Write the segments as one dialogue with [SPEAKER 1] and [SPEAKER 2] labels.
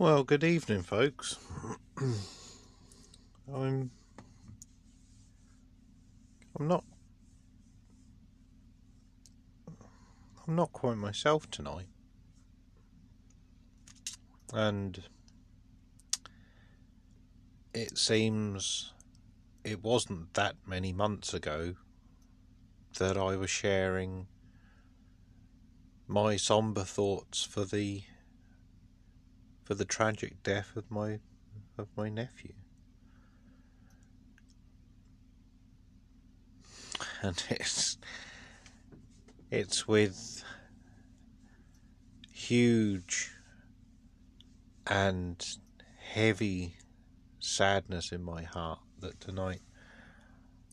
[SPEAKER 1] Well, good evening, folks. I'm I'm not I'm not quite myself tonight. And it seems it wasn't that many months ago that I was sharing my somber thoughts for the for the tragic death of my of my nephew. And it's it's with huge and heavy sadness in my heart that tonight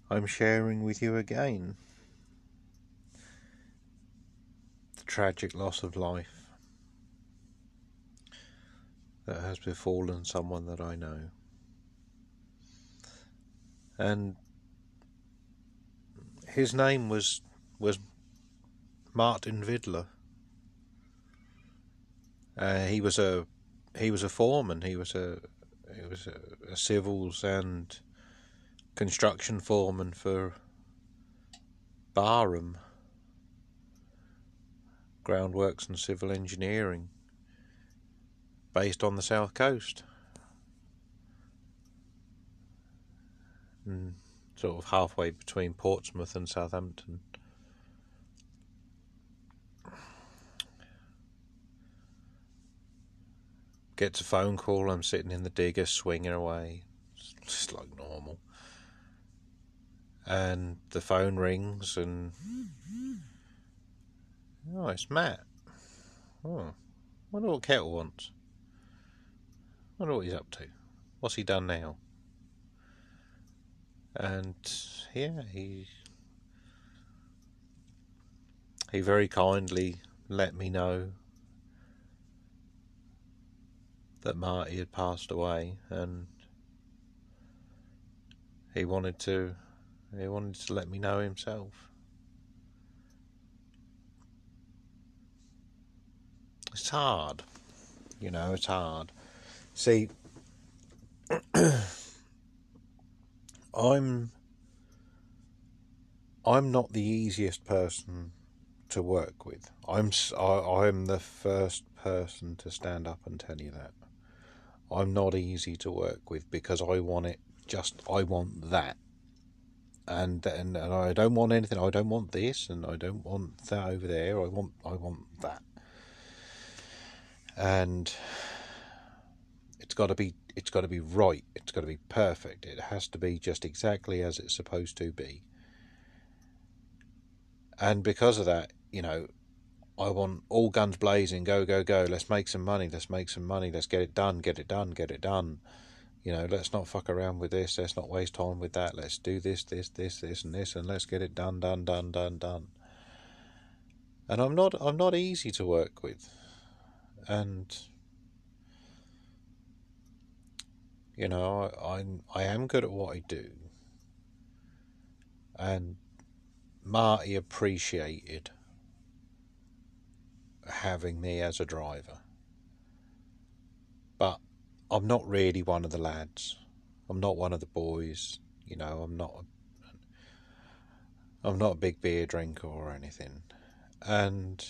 [SPEAKER 1] I'm sharing with you again the tragic loss of life that has befallen someone that I know. And his name was was Martin Vidler. Uh, he was a he was a foreman. He was a he was a, a civils and construction foreman for Barham Groundworks and Civil Engineering based on the south coast. And sort of halfway between Portsmouth and Southampton. Gets a phone call, I'm sitting in the digger swinging away, just like normal. And the phone rings, and oh, it's Matt. Oh, wonder what Kettle wants wonder what he's up to. What's he done now? And yeah, he he very kindly let me know that Marty had passed away, and he wanted to he wanted to let me know himself. It's hard, you know. It's hard. See, I'm I'm not the easiest person to work with. I'm I, I'm the first person to stand up and tell you that. I'm not easy to work with because I want it just I want that. And, and and I don't want anything. I don't want this, and I don't want that over there. I want I want that. And it's got to be it's got to be right it's got to be perfect it has to be just exactly as it's supposed to be. And because of that you know i want all guns blazing go go go let's make some money let's make some money let's get it done get it done get it done. You know let's not fuck around with this let's not waste time with that let's do this this this this and this and let's get it done done done done done. And i'm not i'm not easy to work with. And You know, I, I'm I am good at what I do, and Marty appreciated having me as a driver. But I'm not really one of the lads. I'm not one of the boys. You know, I'm not. A, I'm not a big beer drinker or anything, and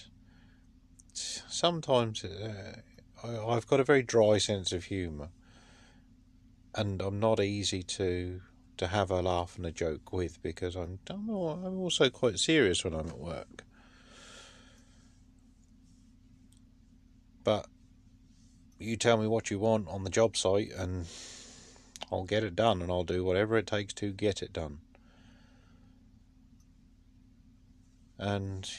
[SPEAKER 1] sometimes uh, I, I've got a very dry sense of humour and I'm not easy to to have a laugh and a joke with because I'm I'm also quite serious when I'm at work. But you tell me what you want on the job site and I'll get it done and I'll do whatever it takes to get it done. And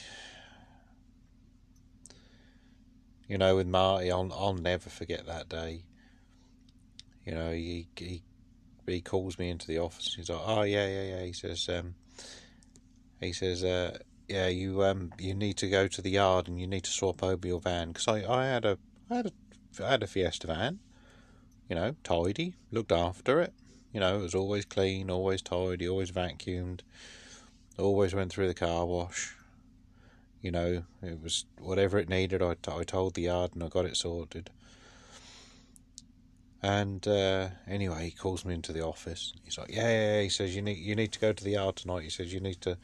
[SPEAKER 1] you know, with Marty, I'll I'll never forget that day. You know, he he he calls me into the office. He's like, "Oh yeah, yeah, yeah." He says, um, "He says, uh, yeah, you um, you need to go to the yard and you need to swap over your van because I, I had a I had a I had a Fiesta van, you know, tidy, looked after it. You know, it was always clean, always tidy, always vacuumed, always went through the car wash. You know, it was whatever it needed. I, I told the yard and I got it sorted. And uh, anyway, he calls me into the office. He's like, yeah, yeah, yeah. He says, you need you need to go to the yard tonight. He says, you need to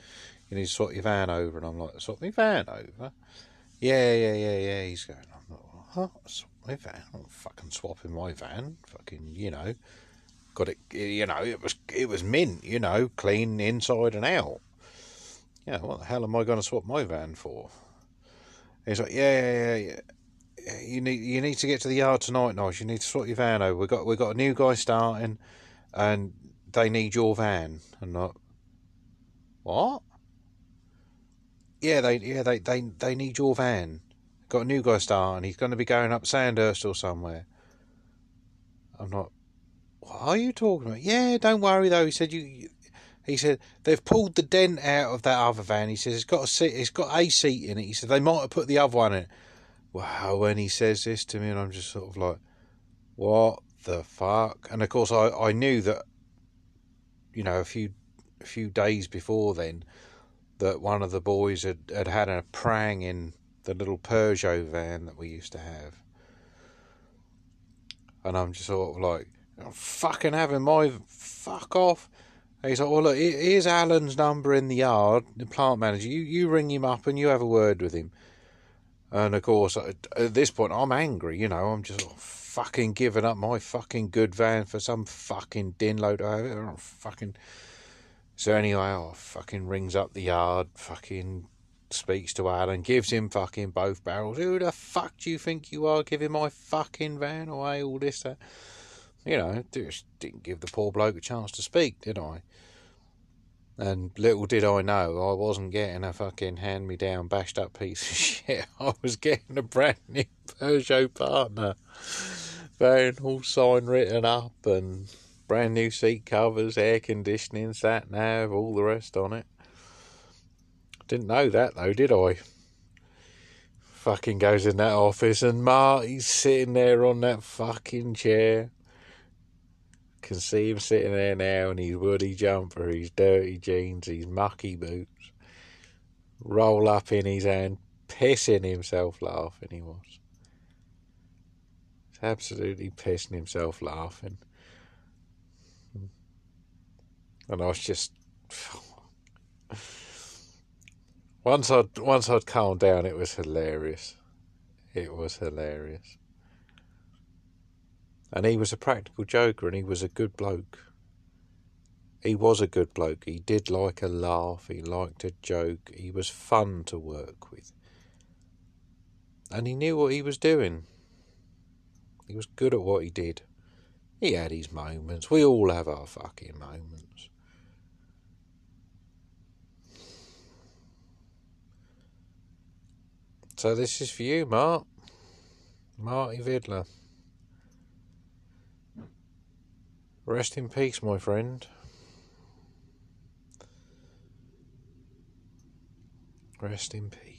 [SPEAKER 1] you need to swap your van over. And I'm like, swap my van over? Yeah, yeah, yeah, yeah. He's going, I'm like, huh? Swap my van? I'm fucking swapping my van. Fucking, you know, got it. You know, it was it was mint. You know, clean inside and out. Yeah, what the hell am I going to swap my van for? He's like, yeah, yeah, yeah, yeah. You need you need to get to the yard tonight, Nice. You need to sort your van over. We got we got a new guy starting, and they need your van. And not what? Yeah, they yeah they they they need your van. Got a new guy starting. He's going to be going up Sandhurst or somewhere. I'm not. What are you talking about? Yeah, don't worry though. He said you he said they've pulled the dent out of that other van. He says it's got a seat, it's got a seat in it. He said they might have put the other one in. Wow, when he says this to me, and I'm just sort of like, what the fuck? And of course, I, I knew that, you know, a few a few days before then, that one of the boys had, had had a prang in the little Peugeot van that we used to have. And I'm just sort of like, I'm fucking having my fuck off. He's like, well, look, here's Alan's number in the yard, the plant manager. You, you ring him up and you have a word with him. And of course, at, this point, I'm angry, you know, I'm just oh, fucking giving up my fucking good van for some fucking din load of it. I'm fucking. So anyway, I fucking rings up the yard, fucking speaks to Alan, gives him fucking both barrels. Who the fuck do you think you are giving my fucking van away? All this, that. You know, just didn't give the poor bloke a chance to speak, did I? And little did I know, I wasn't getting a fucking hand me down, bashed up piece of shit. I was getting a brand new Peugeot partner. Van all sign written up and brand new seat covers, air conditioning, sat nav, all the rest on it. Didn't know that though, did I? Fucking goes in that office and Marty's sitting there on that fucking chair can see him sitting there now in his woody jumper, his dirty jeans, his mucky boots, roll up in his hand, pissing himself laughing. He was. He's absolutely pissing himself laughing. And I was just. once I'd once I'd calmed down, it was hilarious. It was hilarious. And he was a practical joker and he was a good bloke. He was a good bloke. He did like a laugh. He liked a joke. He was fun to work with. And he knew what he was doing. He was good at what he did. He had his moments. We all have our fucking moments. So this is for you, Mark. Marty Vidler. Rest in peace, my friend. Rest in peace.